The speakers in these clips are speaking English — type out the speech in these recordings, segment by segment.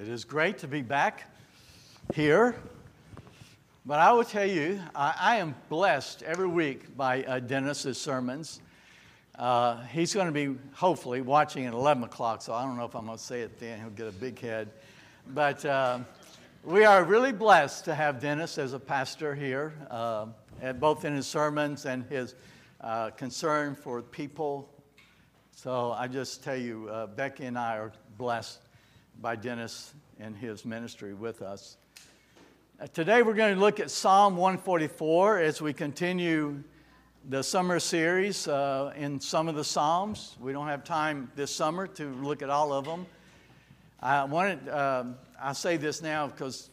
It is great to be back here. But I will tell you, I, I am blessed every week by uh, Dennis's sermons. Uh, he's going to be hopefully watching at 11 o'clock, so I don't know if I'm going to say it then. He'll get a big head. But uh, we are really blessed to have Dennis as a pastor here, uh, both in his sermons and his uh, concern for people. So I just tell you, uh, Becky and I are blessed by Dennis and his ministry with us. Uh, today we're going to look at Psalm 144 as we continue the summer series uh, in some of the Psalms. We don't have time this summer to look at all of them. I wanted, um, I say this now because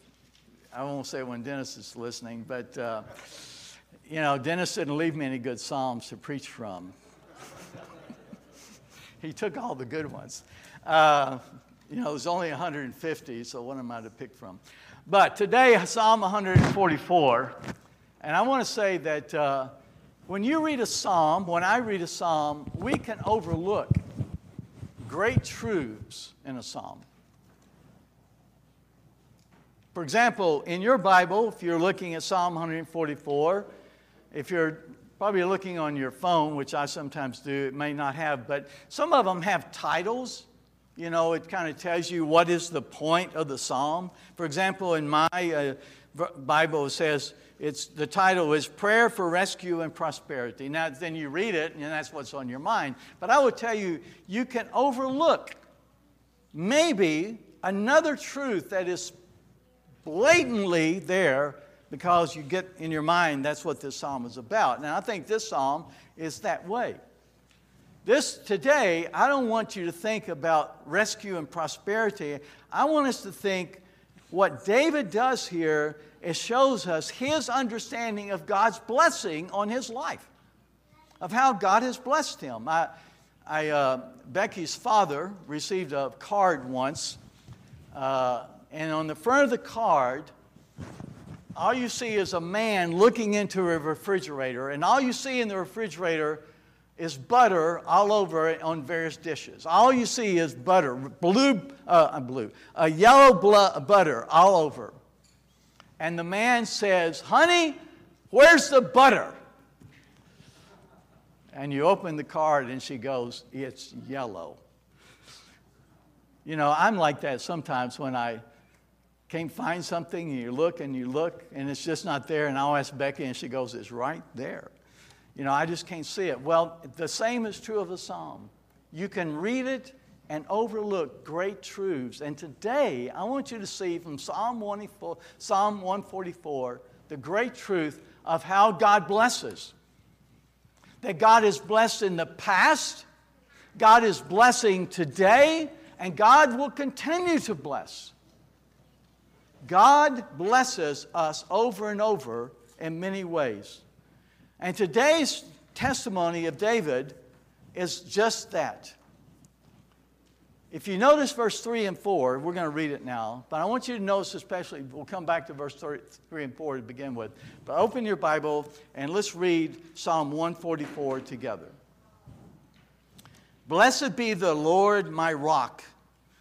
I won't say when Dennis is listening, but uh, you know, Dennis didn't leave me any good Psalms to preach from. he took all the good ones. You know, there's only 150, so what am I to pick from? But today, Psalm 144, and I want to say that uh, when you read a psalm, when I read a psalm, we can overlook great truths in a psalm. For example, in your Bible, if you're looking at Psalm 144, if you're probably looking on your phone, which I sometimes do, it may not have, but some of them have titles you know, it kind of tells you what is the point of the psalm. For example, in my uh, Bible, says it's, the title is Prayer for Rescue and Prosperity. Now, then you read it, and that's what's on your mind. But I will tell you, you can overlook maybe another truth that is blatantly there because you get in your mind that's what this psalm is about. Now I think this psalm is that way. This today, I don't want you to think about rescue and prosperity. I want us to think what David does here is shows us his understanding of God's blessing on his life, of how God has blessed him. I, I, uh, Becky's father received a card once, uh, and on the front of the card, all you see is a man looking into a refrigerator, and all you see in the refrigerator is butter all over on various dishes. All you see is butter, blue, uh, uh blue, a yellow blood, uh, butter all over. And the man says, Honey, where's the butter? And you open the card and she goes, It's yellow. You know, I'm like that sometimes when I can't find something and you look and you look and it's just not there. And I'll ask Becky and she goes, It's right there. You know, I just can't see it. Well, the same is true of the psalm. You can read it and overlook great truths. And today, I want you to see from Psalm 144 the great truth of how God blesses. That God is blessed in the past, God is blessing today, and God will continue to bless. God blesses us over and over in many ways. And today's testimony of David is just that. If you notice verse 3 and 4, we're going to read it now, but I want you to notice especially, we'll come back to verse 3 and 4 to begin with. But open your Bible and let's read Psalm 144 together. Blessed be the Lord my rock,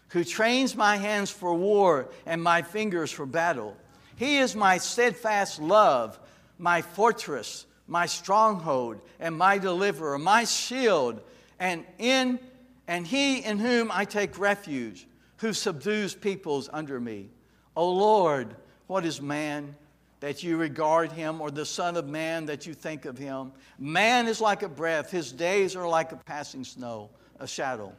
who trains my hands for war and my fingers for battle. He is my steadfast love, my fortress my stronghold and my deliverer, my shield, and in and he in whom I take refuge, who subdues peoples under me. O Lord, what is man that you regard him, or the Son of Man that you think of him? Man is like a breath, his days are like a passing snow, a shadow.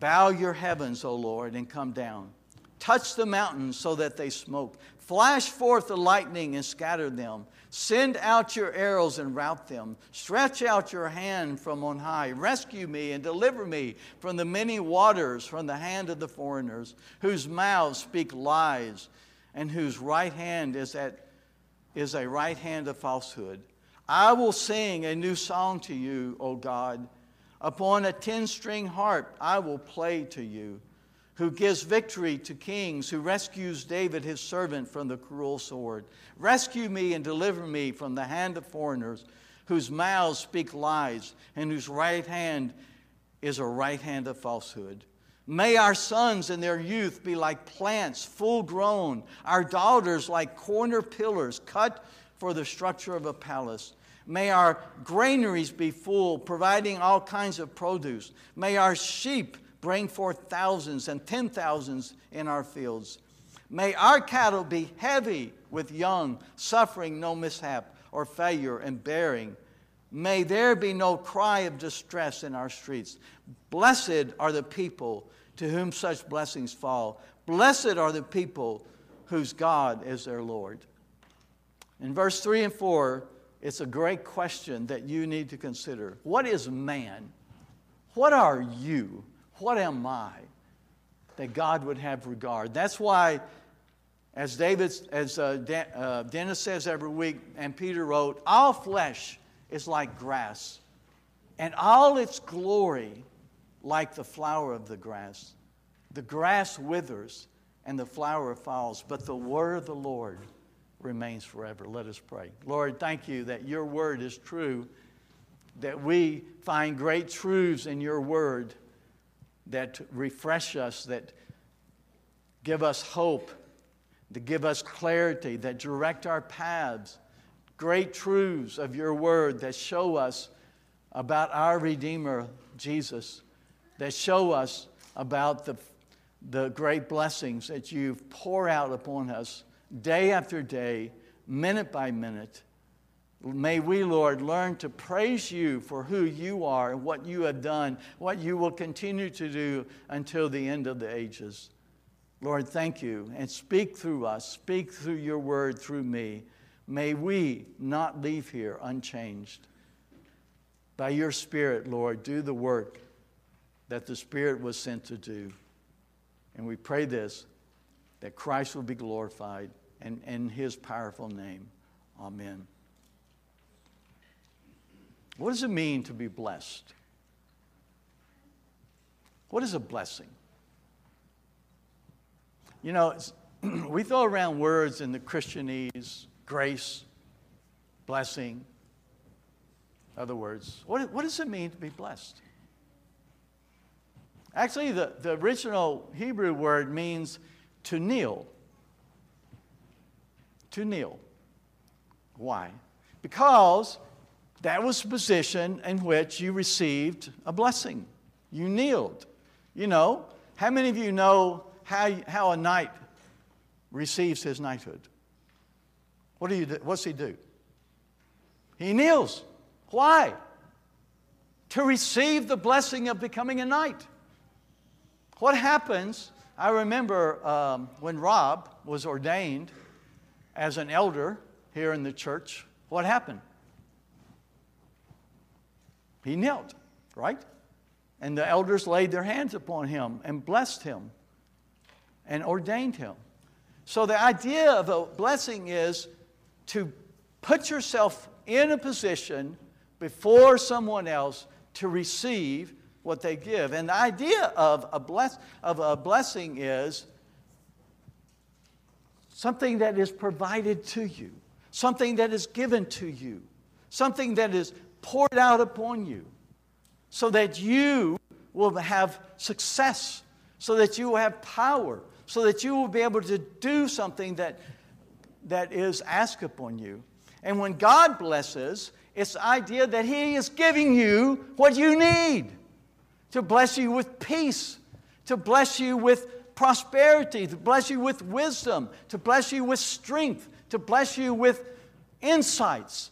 Bow your heavens, O Lord, and come down. Touch the mountains so that they smoke. Flash forth the lightning and scatter them. Send out your arrows and rout them. Stretch out your hand from on high. Rescue me and deliver me from the many waters, from the hand of the foreigners, whose mouths speak lies, and whose right hand is, at, is a right hand of falsehood. I will sing a new song to you, O God. Upon a ten string harp I will play to you who gives victory to kings, who rescues David, his servant, from the cruel sword. Rescue me and deliver me from the hand of foreigners, whose mouths speak lies, and whose right hand is a right hand of falsehood. May our sons in their youth be like plants, full grown, our daughters like corner pillars cut for the structure of a palace. May our granaries be full, providing all kinds of produce. May our sheep bring forth thousands and ten thousands in our fields. May our cattle be heavy with young, suffering no mishap or failure and bearing. May there be no cry of distress in our streets. Blessed are the people to whom such blessings fall. Blessed are the people whose God is their Lord. In verse 3 and 4, it's a great question that you need to consider. What is man? What are you? What am I? That God would have regard. That's why, as David, as uh, uh, Dennis says every week, and Peter wrote, all flesh is like grass, and all its glory like the flower of the grass. The grass withers and the flower falls, but the word of the Lord remains forever. Let us pray. Lord, thank you that your word is true, that we find great truths in your word that refresh us, that give us hope, that give us clarity, that direct our paths. Great truths of your word that show us about our Redeemer, Jesus, that show us about the, the great blessings that you pour out upon us day after day, minute by minute. May we, Lord, learn to praise you for who you are and what you have done, what you will continue to do until the end of the ages. Lord, thank you. And speak through us, speak through your word through me. May we not leave here unchanged. By your Spirit, Lord, do the work that the Spirit was sent to do. And we pray this that Christ will be glorified and in his powerful name. Amen. What does it mean to be blessed? What is a blessing? You know, we throw around words in the Christianese grace, blessing, other words. What, what does it mean to be blessed? Actually, the, the original Hebrew word means to kneel. To kneel. Why? Because that was the position in which you received a blessing. You kneeled. You know, how many of you know how, how a knight receives his knighthood? What do you do? What's he do? He kneels. Why? To receive the blessing of becoming a knight. What happens? I remember um, when Rob was ordained as an elder here in the church, what happened? He knelt, right? And the elders laid their hands upon him and blessed him and ordained him. So the idea of a blessing is to put yourself in a position before someone else to receive what they give. And the idea of a, bless, of a blessing is something that is provided to you, something that is given to you, something that is poured out upon you, so that you will have success, so that you will have power, so that you will be able to do something that, that is asked upon you. And when God blesses, it's the idea that He is giving you what you need to bless you with peace, to bless you with prosperity, to bless you with wisdom, to bless you with strength, to bless you with insights,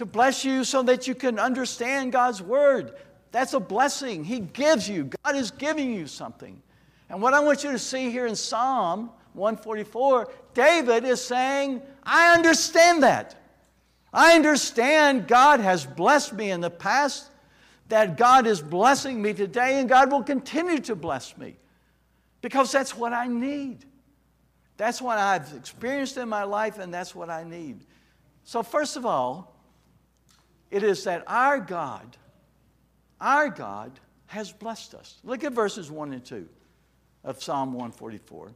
to bless you so that you can understand God's Word. That's a blessing He gives you. God is giving you something. And what I want you to see here in Psalm 144, David is saying, I understand that. I understand God has blessed me in the past, that God is blessing me today, and God will continue to bless me because that's what I need. That's what I've experienced in my life, and that's what I need. So, first of all, it is that our God, our God has blessed us. Look at verses 1 and 2 of Psalm 144.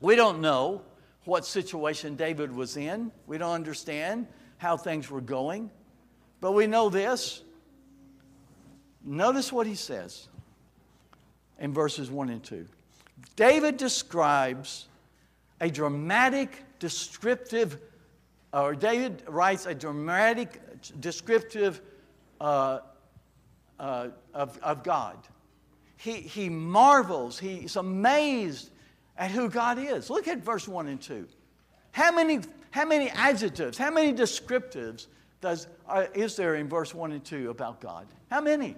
We don't know what situation David was in. We don't understand how things were going. But we know this. Notice what he says in verses 1 and 2. David describes a dramatic, descriptive, or David writes a dramatic, descriptive uh, uh, of, of God. He, he marvels, he's amazed at who God is. Look at verse 1 and 2. How many, how many adjectives, how many descriptives does, uh, is there in verse 1 and 2 about God? How many?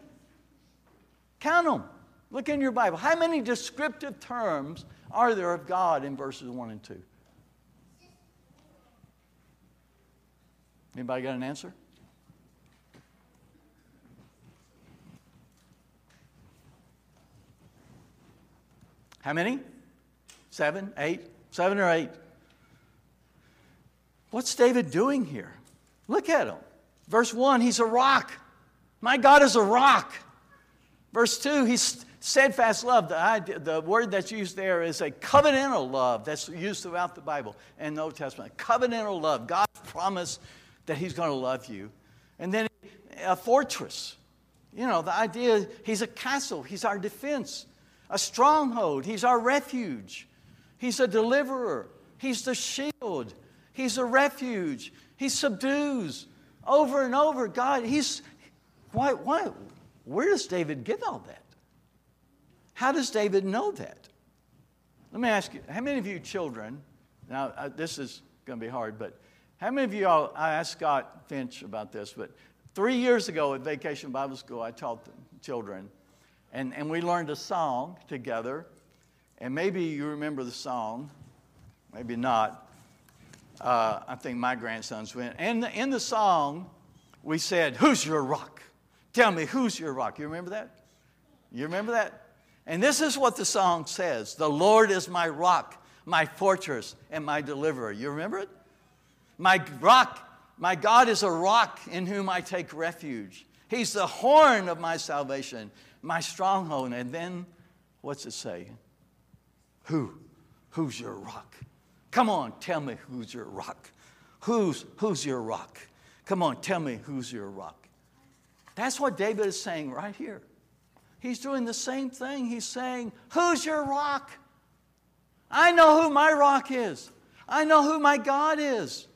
Count them. Look in your Bible. How many descriptive terms are there of God in verses 1 and 2? Anybody got an answer? How many? Seven, eight, seven or eight. What's David doing here? Look at him. Verse 1, he's a rock. My God is a rock. Verse 2, he's steadfast love. The, idea, the word that's used there is a covenantal love that's used throughout the Bible and the Old Testament. Covenantal love. God promised that he's going to love you. And then a fortress. You know, the idea he's a castle, he's our defense, a stronghold, he's our refuge, he's a deliverer, he's the shield, he's a refuge, he subdues over and over. God, he's, why, why, where does David get all that? How does David know that? Let me ask you, how many of you children, now uh, this is going to be hard, but how many of you all, I asked Scott Finch about this, but three years ago at Vacation Bible School, I taught children, and, and we learned a song together, and maybe you remember the song, maybe not. Uh, I think my grandsons went. And in the song, we said, Who's your rock? Tell me, who's your rock? You remember that? You remember that? And this is what the song says The Lord is my rock, my fortress, and my deliverer. You remember it? My rock, my God is a rock in whom I take refuge. He's the horn of my salvation, my stronghold. And then, what's it say? Who? Who's your rock? Come on, tell me who's your rock. Who's, who's your rock? Come on, tell me who's your rock. That's what David is saying right here. He's doing the same thing. He's saying, Who's your rock? I know who my rock is. I know who my God is.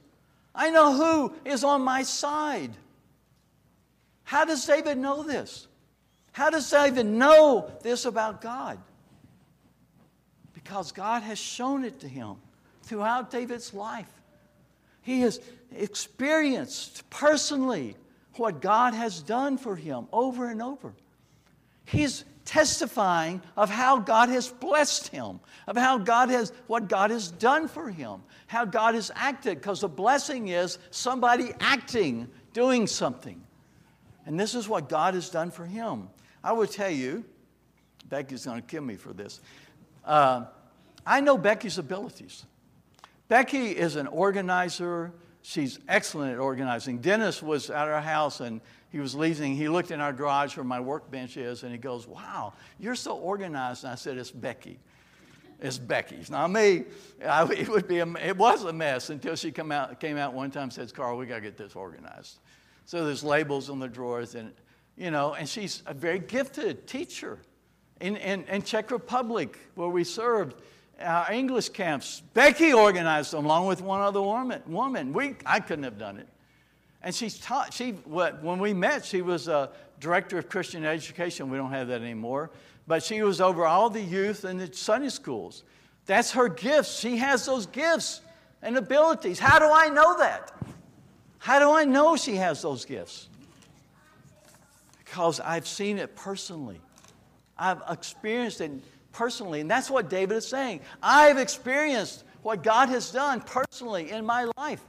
I know who is on my side. How does David know this? How does David know this about God? Because God has shown it to him throughout David's life. He has experienced personally what God has done for him over and over. He's testifying of how God has blessed him, of how God has, what God has done for him, how God has acted, because the blessing is somebody acting, doing something. And this is what God has done for him. I will tell you, Becky's going to kill me for this. Uh, I know Becky's abilities. Becky is an organizer. She's excellent at organizing. Dennis was at our house and he was leaving. He looked in our garage where my workbench is and he goes, Wow, you're so organized. And I said, It's Becky. It's Becky's, not me. I, it, would be a, it was a mess until she come out, came out one time and says, Carl, we got to get this organized. So there's labels on the drawers and, you know, and she's a very gifted teacher. In, in, in Czech Republic, where we served, our English camps. Becky organized them along with one other woman. woman. We, I couldn't have done it. And she's taught, she, when we met, she was a director of Christian education. We don't have that anymore. But she was over all the youth and the Sunday schools. That's her gifts. She has those gifts and abilities. How do I know that? How do I know she has those gifts? Because I've seen it personally. I've experienced it personally. And that's what David is saying. I've experienced what God has done personally in my life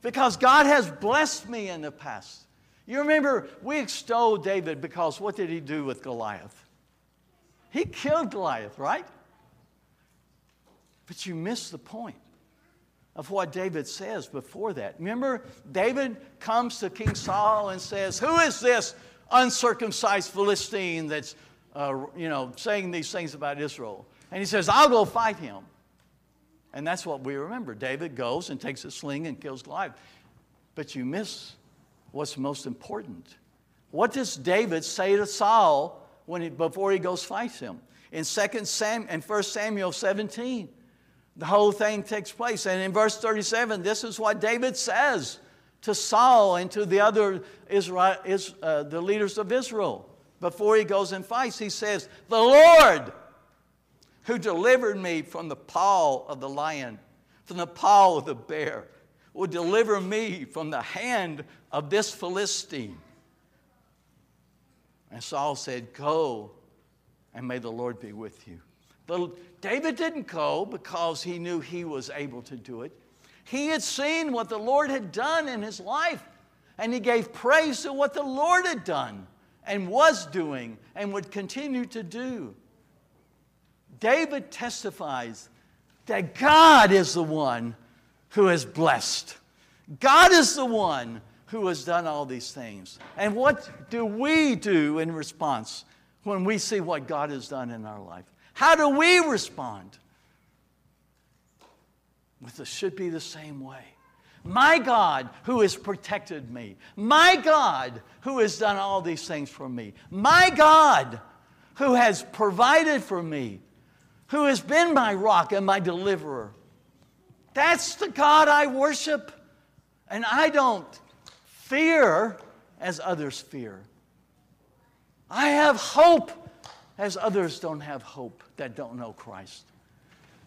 because God has blessed me in the past. You remember, we extol David because what did he do with Goliath? He killed Goliath, right? But you miss the point of what David says before that. Remember, David comes to King Saul and says, Who is this uncircumcised Philistine that's uh, you know, saying these things about Israel. And he says, I'll go fight him. And that's what we remember. David goes and takes a sling and kills Goliath. But you miss what's most important. What does David say to Saul when he, before he goes fights him. In 2 Sam and 1 Samuel 17, the whole thing takes place. And in verse 37, this is what David says to Saul and to the other Israel, uh, the leaders of Israel before he goes and fights. He says, The Lord who delivered me from the paw of the lion, from the paw of the bear, will deliver me from the hand of this Philistine. And Saul said, Go, and may the Lord be with you. But David didn't go because he knew he was able to do it. He had seen what the Lord had done in his life, and he gave praise to what the Lord had done and was doing and would continue to do. David testifies that God is the one who has blessed. God is the one who has done all these things. And what do we do in response when we see what God has done in our life? How do we respond? With it should be the same way. My God who has protected me. My God who has done all these things for me. My God who has provided for me, who has been my rock and my deliverer. That's the God I worship. And I don't fear as others fear. I have hope as others don't have hope that don't know Christ.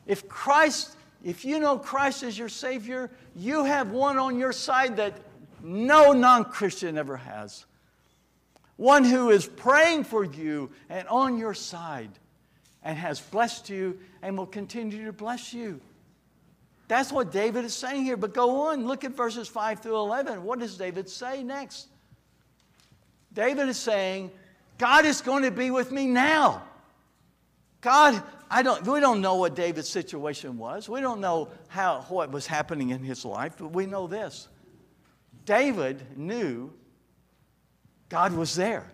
If Christ if you know Christ as your Savior, you have one on your side that no non Christian ever has. One who is praying for you and on your side and has blessed you and will continue to bless you. That's what David is saying here. But go on, look at verses 5 through 11. What does David say next? David is saying, God is going to be with me now. God, I don't, we don't know what David's situation was. We don't know how, what was happening in his life, but we know this. David knew God was there.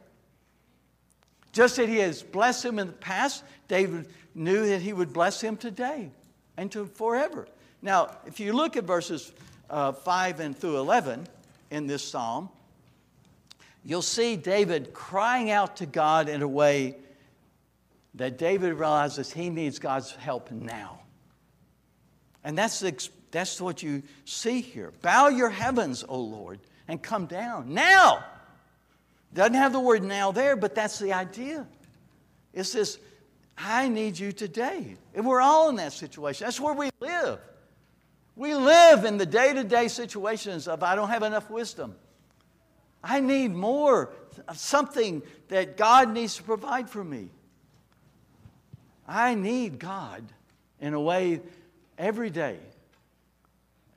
Just that he has blessed him in the past, David knew that he would bless him today and to forever. Now, if you look at verses uh, 5 and through 11 in this psalm, you'll see David crying out to God in a way that David realizes he needs God's help now. And that's, the, that's what you see here. Bow your heavens, O Lord, and come down. Now! Doesn't have the word now there, but that's the idea. It's this, I need you today. And we're all in that situation. That's where we live. We live in the day to day situations of, I don't have enough wisdom. I need more, something that God needs to provide for me. I need God in a way every day.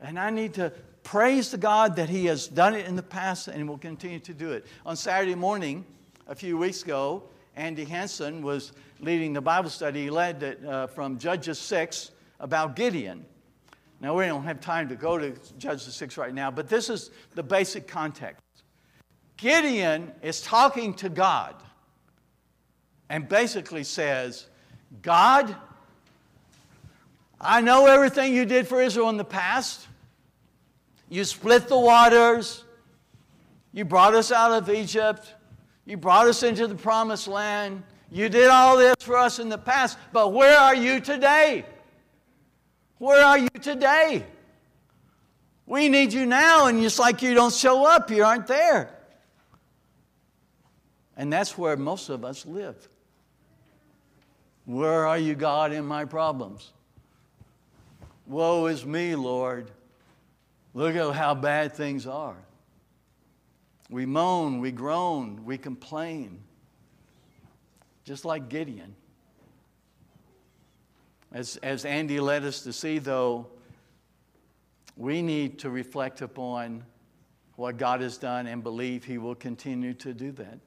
And I need to praise the God that He has done it in the past and will continue to do it. On Saturday morning, a few weeks ago, Andy Hanson was leading the Bible study. He led it uh, from Judges 6 about Gideon. Now, we don't have time to go to Judges 6 right now, but this is the basic context. Gideon is talking to God and basically says, God, I know everything you did for Israel in the past. You split the waters. You brought us out of Egypt. You brought us into the promised land. You did all this for us in the past, but where are you today? Where are you today? We need you now, and just like you don't show up, you aren't there. And that's where most of us live. Where are you, God, in my problems? Woe is me, Lord. Look at how bad things are. We moan, we groan, we complain, just like Gideon. As, as Andy led us to see, though, we need to reflect upon what God has done and believe He will continue to do that.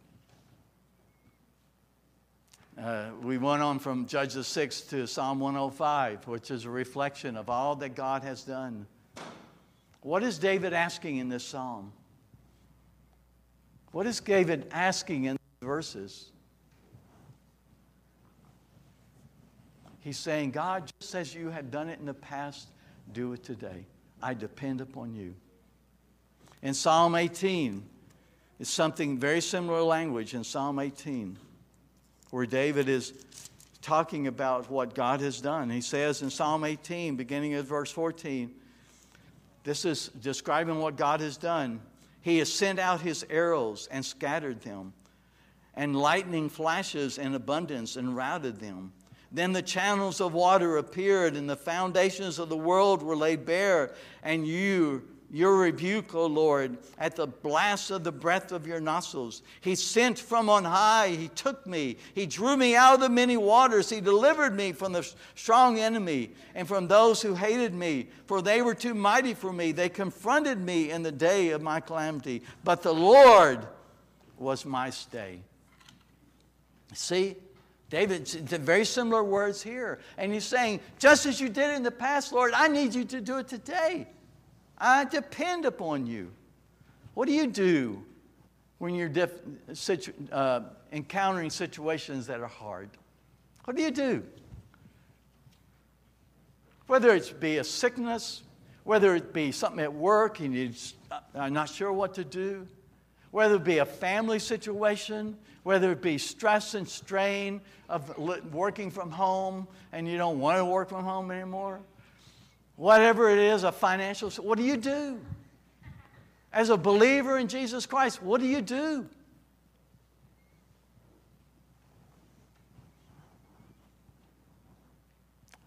Uh, we went on from Judges 6 to Psalm 105, which is a reflection of all that God has done. What is David asking in this psalm? What is David asking in these verses? He's saying, God, just as you have done it in the past, do it today. I depend upon you. In Psalm 18, it's something very similar language in Psalm 18. Where David is talking about what God has done. He says in Psalm 18, beginning at verse 14, this is describing what God has done. He has sent out his arrows and scattered them, and lightning flashes in abundance and routed them. Then the channels of water appeared, and the foundations of the world were laid bare, and you your rebuke, O Lord, at the blast of the breath of your nostrils. He sent from on high, He took me, He drew me out of the many waters, He delivered me from the strong enemy and from those who hated me, for they were too mighty for me. They confronted me in the day of my calamity, but the Lord was my stay. See, David, very similar words here. And he's saying, just as you did in the past, Lord, I need you to do it today. I depend upon you. What do you do when you're situ- uh, encountering situations that are hard? What do you do? Whether it be a sickness, whether it be something at work and you're uh, not sure what to do, whether it be a family situation, whether it be stress and strain of working from home and you don't want to work from home anymore, whatever it is, a financial, what do you do? As a believer in Jesus Christ, what do you do?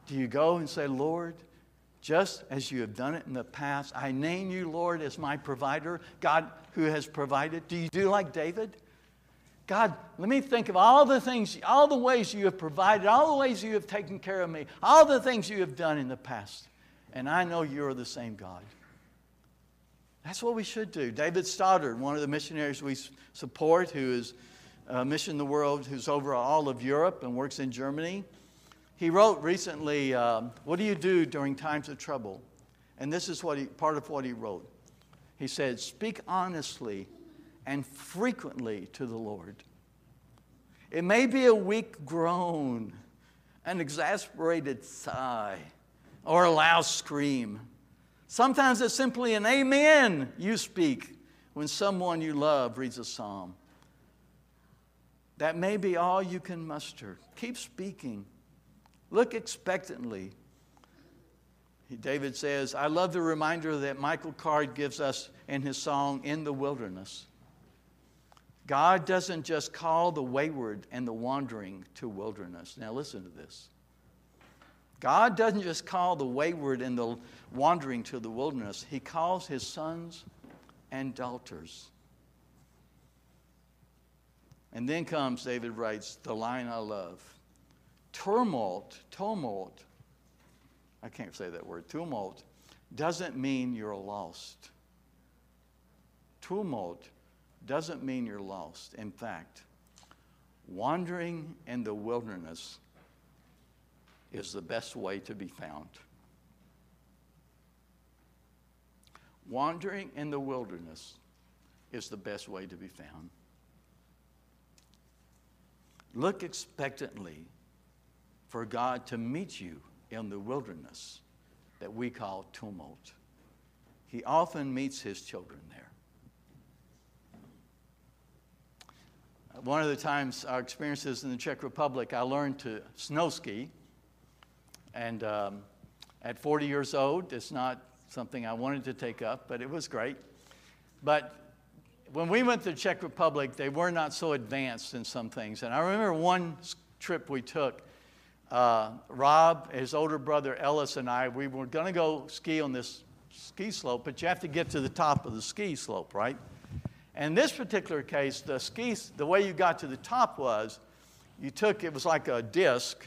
Do you go and say, Lord, just as you have done it in the past, I name you, Lord, as my provider, God who has provided? Do you do like David? God, let me think of all the things, all the ways you have provided, all the ways you have taken care of me, all the things you have done in the past and I know you're the same God. That's what we should do. David Stoddard, one of the missionaries we support, who is uh, Mission the World, who's over all of Europe and works in Germany, he wrote recently, uh, What do you do during times of trouble? And this is what he, part of what he wrote. He said, Speak honestly and frequently to the Lord. It may be a weak groan, an exasperated sigh or a loud scream. Sometimes it's simply an amen you speak when someone you love reads a psalm. That may be all you can muster. Keep speaking. Look expectantly. David says, I love the reminder that Michael Card gives us in his song, In the Wilderness. God doesn't just call the wayward and the wandering to wilderness. Now, listen to this. God doesn't just call the wayward and the wandering to the wilderness, He calls His sons and daughters. And then comes, David writes, the line I love Tumult, tumult, I can't say that word, tumult, doesn't mean you're lost. Tumult doesn't mean you're lost. In fact, wandering in the wilderness is the best way to be found. Wandering in the wilderness is the best way to be found. Look expectantly for God to meet you in the wilderness that we call tumult. He often meets his children there. One of the times, our experiences in the Czech Republic, I learned to snow ski. And um, at 40 years old, it's not something I wanted to take up, but it was great. But when we went to the Czech Republic, they were not so advanced in some things. And I remember one trip we took. Uh, Rob, his older brother Ellis, and I, we were going to go ski on this ski slope, but you have to get to the top of the ski slope, right? And in this particular case, the ski, the way you got to the top was you took, it was like a disc,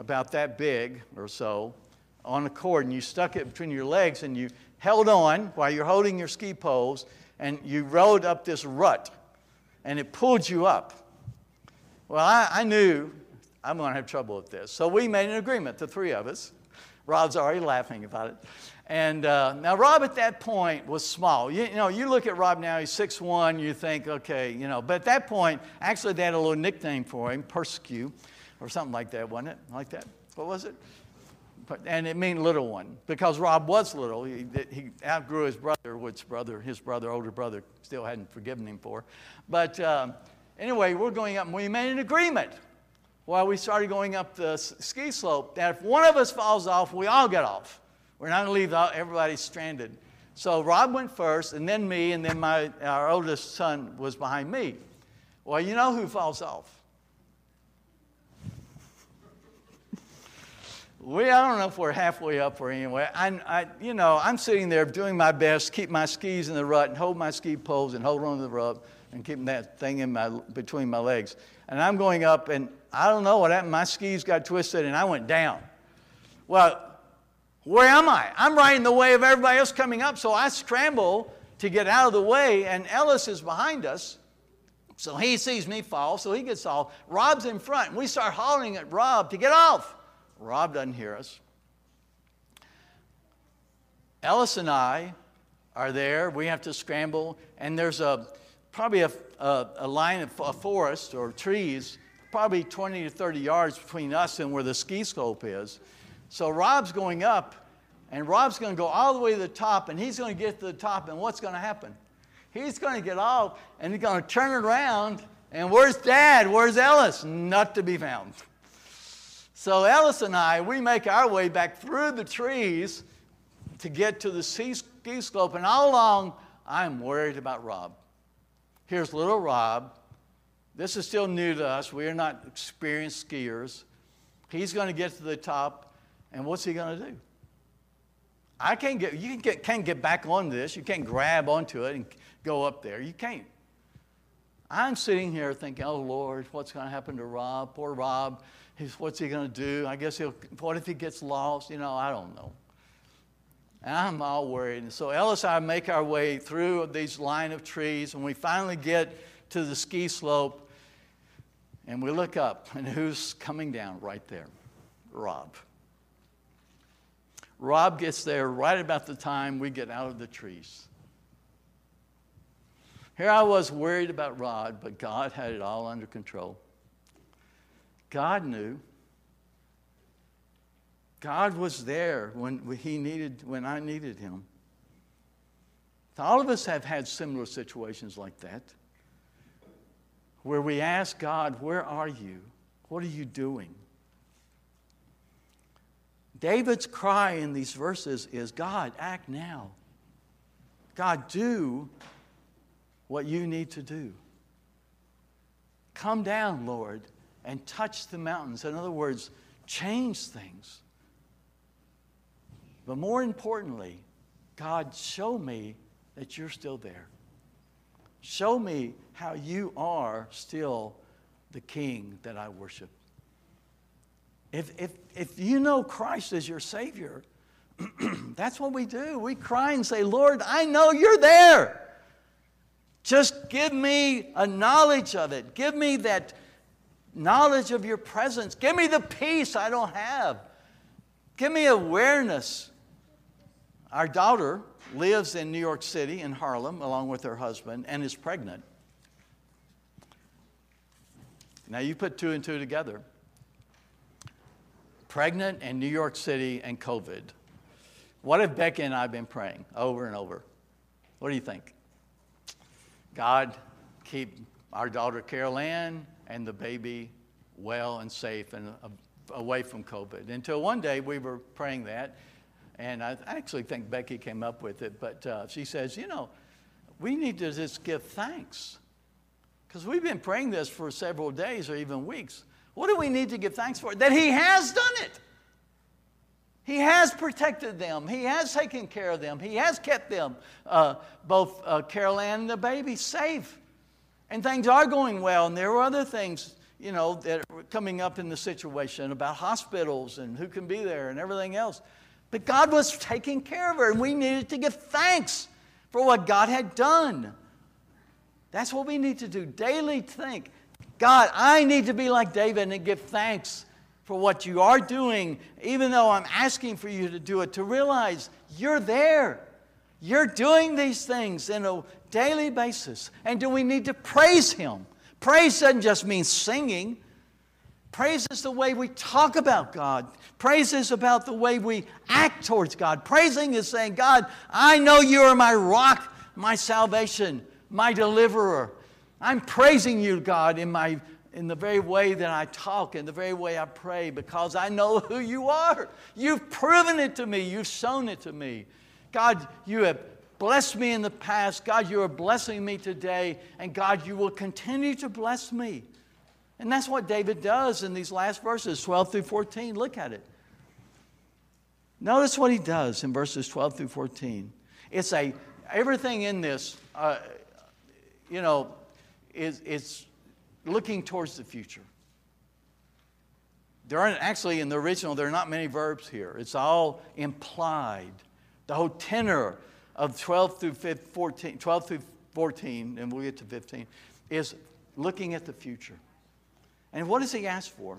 about that big or so on a cord and you stuck it between your legs and you held on while you're holding your ski poles and you rode up this rut and it pulled you up. Well, I, I knew I'm going to have trouble with this. So we made an agreement, the three of us. Rob's already laughing about it. And uh, now, Rob at that point was small. You, you, know, you look at Rob now, he's 6'1, you think, okay, you know. But at that point, actually, they had a little nickname for him, Persecute or something like that, wasn't it? Like that? What was it? But, and it mean little one because Rob was little. He, he outgrew his brother, which brother, his brother, older brother, still hadn't forgiven him for. But um, anyway, we're going up and we made an agreement. Well, we started going up the ski slope. That if one of us falls off, we all get off. We're not going to leave everybody stranded. So Rob went first, and then me, and then my, our oldest son was behind me. Well, you know who falls off? We, I don't know if we're halfway up or anyway. I, I, you know, I'm sitting there doing my best, keep my skis in the rut, and hold my ski poles, and hold on to the rub, and keep that thing in my between my legs. And I'm going up, and I don't know what happened. My skis got twisted, and I went down. Well, where am I? I'm right in the way of everybody else coming up, so I scramble to get out of the way, and Ellis is behind us. So he sees me fall, so he gets off. Rob's in front, and we start hollering at Rob to get off. Rob doesn't hear us. Ellis and I are there. We have to scramble, and there's a probably a, a, a line of a forest or trees, probably 20 to 30 yards between us and where the ski slope is. So Rob's going up, and Rob's going to go all the way to the top, and he's going to get to the top, and what's going to happen? He's going to get off, and he's going to turn around, and where's Dad? Where's Ellis? Not to be found. So Ellis and I, we make our way back through the trees to get to the ski slope, and all along, I'm worried about Rob. Here's little Rob. This is still new to us. We are not experienced skiers. He's going to get to the top. And what's he going to do? I can't get, you get, can't get back on this. You can't grab onto it and go up there. You can't. I'm sitting here thinking, oh Lord, what's going to happen to Rob? Poor Rob. He's, what's he going to do? I guess he'll, what if he gets lost? You know, I don't know. And I'm all worried. And so Ellis and I make our way through these line of trees, and we finally get to the ski slope, and we look up, and who's coming down right there? Rob. Rob gets there right about the time we get out of the trees. Here I was worried about Rob, but God had it all under control. God knew. God was there when he needed when I needed him. All of us have had similar situations like that where we ask God, Where are you? What are you doing? David's cry in these verses is God, act now. God, do what you need to do. Come down, Lord, and touch the mountains. In other words, change things. But more importantly, God, show me that you're still there. Show me how you are still the king that I worship. If, if, if you know Christ as your Savior, that's what we do. We cry and say, Lord, I know you're there. Just give me a knowledge of it. Give me that knowledge of your presence. Give me the peace I don't have. Give me awareness. Our daughter lives in New York City, in Harlem, along with her husband, and is pregnant. Now you put two and two together pregnant and New York City and COVID. What have Becky and I been praying over and over? What do you think? God, keep our daughter Carol Ann and the baby well and safe and away from COVID. Until one day we were praying that, and I actually think Becky came up with it, but uh, she says, you know, we need to just give thanks. Because we've been praying this for several days or even weeks. What do we need to give thanks for? That He has done it. He has protected them. He has taken care of them. He has kept them, uh, both uh, Carol Ann and the baby, safe. And things are going well. And there are other things, you know, that are coming up in the situation about hospitals and who can be there and everything else. But God was taking care of her, and we needed to give thanks for what God had done. That's what we need to do. Daily think God, I need to be like David and give thanks for what you are doing, even though I'm asking for you to do it, to realize you're there. You're doing these things in a daily basis. And do we need to praise Him? Praise doesn't just mean singing. Praise is the way we talk about God. Praise is about the way we act towards God. Praising is saying, God, I know you are my rock, my salvation, my deliverer. I'm praising you, God, in my in the very way that I talk, in the very way I pray, because I know who you are. You've proven it to me, you've shown it to me. God, you have blessed me in the past. God, you are blessing me today. And God, you will continue to bless me. And that's what David does in these last verses, 12 through 14. Look at it. Notice what he does in verses 12 through 14. It's a, everything in this, uh, you know, is, is looking towards the future. There aren't actually in the original, there are not many verbs here. It's all implied. The whole tenor of 12 through 14, 12 through 14, and we'll get to 15, is looking at the future. And what does he ask for?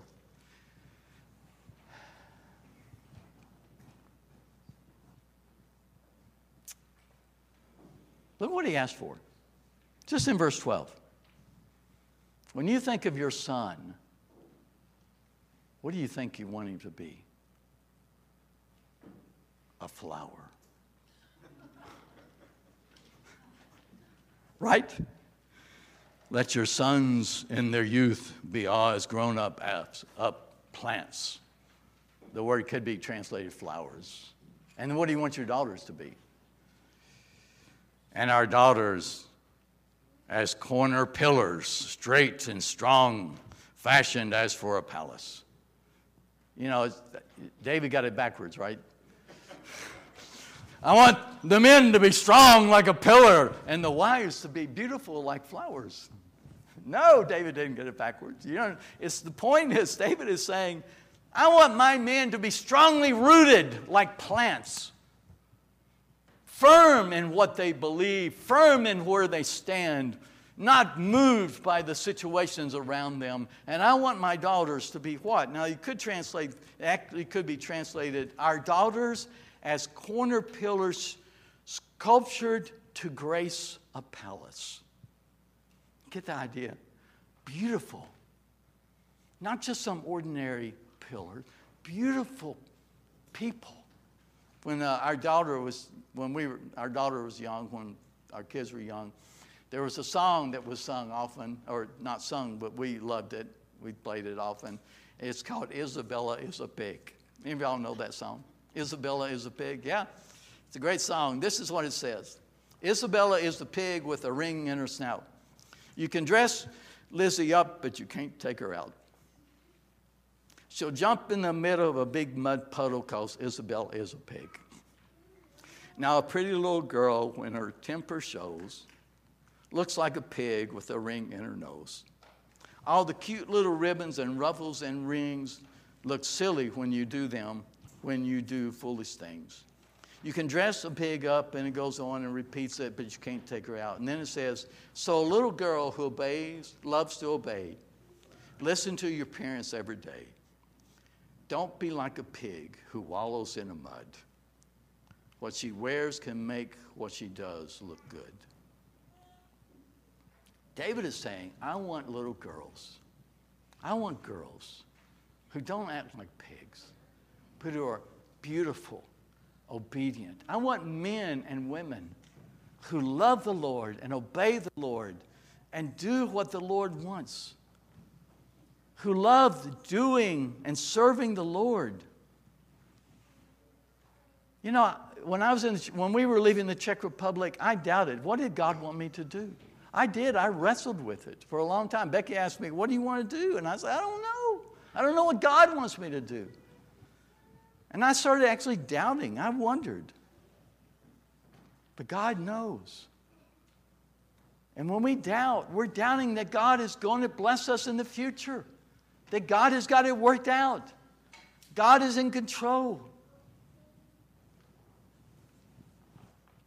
Look what he asked for. Just in verse 12. When you think of your son, what do you think you want him to be? A flower. Right? Let your sons in their youth be as grown up as up plants. The word could be translated flowers. And what do you want your daughters to be? And our daughters as corner pillars, straight and strong, fashioned as for a palace. You know, David got it backwards, right? I want the men to be strong like a pillar and the wives to be beautiful like flowers. No, David didn't get it backwards. You know, it's the point is David is saying, I want my men to be strongly rooted like plants, firm in what they believe, firm in where they stand, not moved by the situations around them. And I want my daughters to be what? Now, you could translate, actually could be translated, our daughters as corner pillars sculptured to grace a palace. Get the idea? Beautiful. Not just some ordinary pillar, beautiful people. When uh, our daughter was, when we were, our daughter was young, when our kids were young, there was a song that was sung often, or not sung, but we loved it. We played it often. It's called Isabella is a Pig. Any of y'all know that song? Isabella is a pig. Yeah, it's a great song. This is what it says Isabella is the pig with a ring in her snout. You can dress Lizzie up, but you can't take her out. She'll jump in the middle of a big mud puddle because Isabella is a pig. Now, a pretty little girl, when her temper shows, looks like a pig with a ring in her nose. All the cute little ribbons and ruffles and rings look silly when you do them when you do foolish things. You can dress a pig up and it goes on and repeats it, but you can't take her out. And then it says, So a little girl who obeys, loves to obey, listen to your parents every day. Don't be like a pig who wallows in the mud. What she wears can make what she does look good. David is saying, I want little girls. I want girls who don't act like pigs but who are beautiful, obedient. I want men and women who love the Lord and obey the Lord and do what the Lord wants, who love doing and serving the Lord. You know, when I was in, when we were leaving the Czech Republic, I doubted, what did God want me to do? I did. I wrestled with it for a long time. Becky asked me, What do you want to do? And I said, I don't know. I don't know what God wants me to do. And I started actually doubting. I wondered. But God knows. And when we doubt, we're doubting that God is going to bless us in the future, that God has got it worked out. God is in control.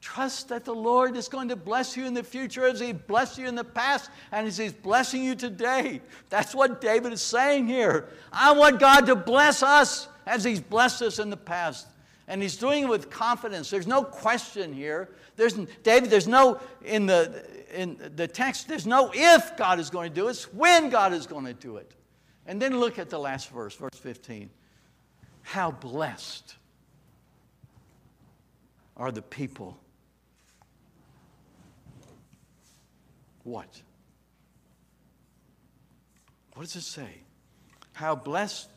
Trust that the Lord is going to bless you in the future as He blessed you in the past and as He's blessing you today. That's what David is saying here. I want God to bless us as He's blessed us in the past. And He's doing it with confidence. There's no question here. There's, David, there's no, in the, in the text, there's no if God is going to do it, it's when God is going to do it. And then look at the last verse, verse 15. How blessed are the people. What? What does it say? How blessed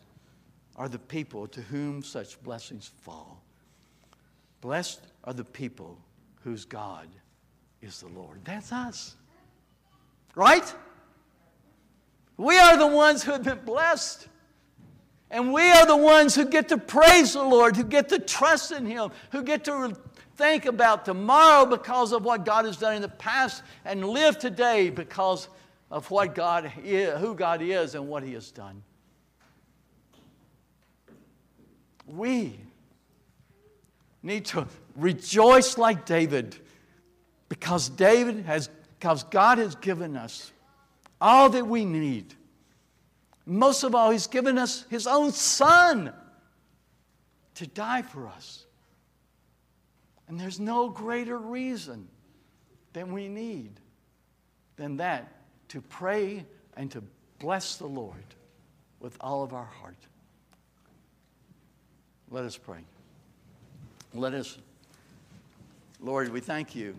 are the people to whom such blessings fall. Blessed are the people whose God is the Lord. That's us. Right? We are the ones who have been blessed. And we are the ones who get to praise the Lord, who get to trust in Him, who get to think about tomorrow because of what God has done in the past and live today because of what God is, who God is and what He has done. We need to rejoice like David because David has because God has given us all that we need. Most of all, He's given us His own Son to die for us. And there's no greater reason than we need than that to pray and to bless the Lord with all of our heart. Let us pray. Let us, Lord, we thank you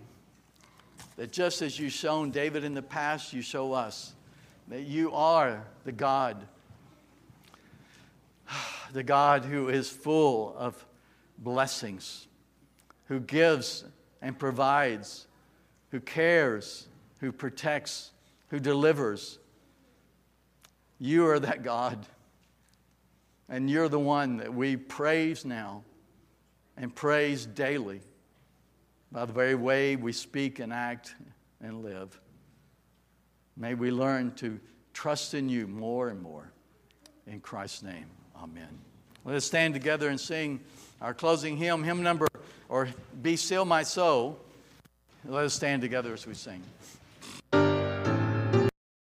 that just as you've shown David in the past, you show us that you are the God, the God who is full of blessings, who gives and provides, who cares, who protects, who delivers. You are that God. And you're the one that we praise now and praise daily by the very way we speak and act and live. May we learn to trust in you more and more. In Christ's name, amen. Let us stand together and sing our closing hymn, hymn number, or Be Still My Soul. Let us stand together as we sing.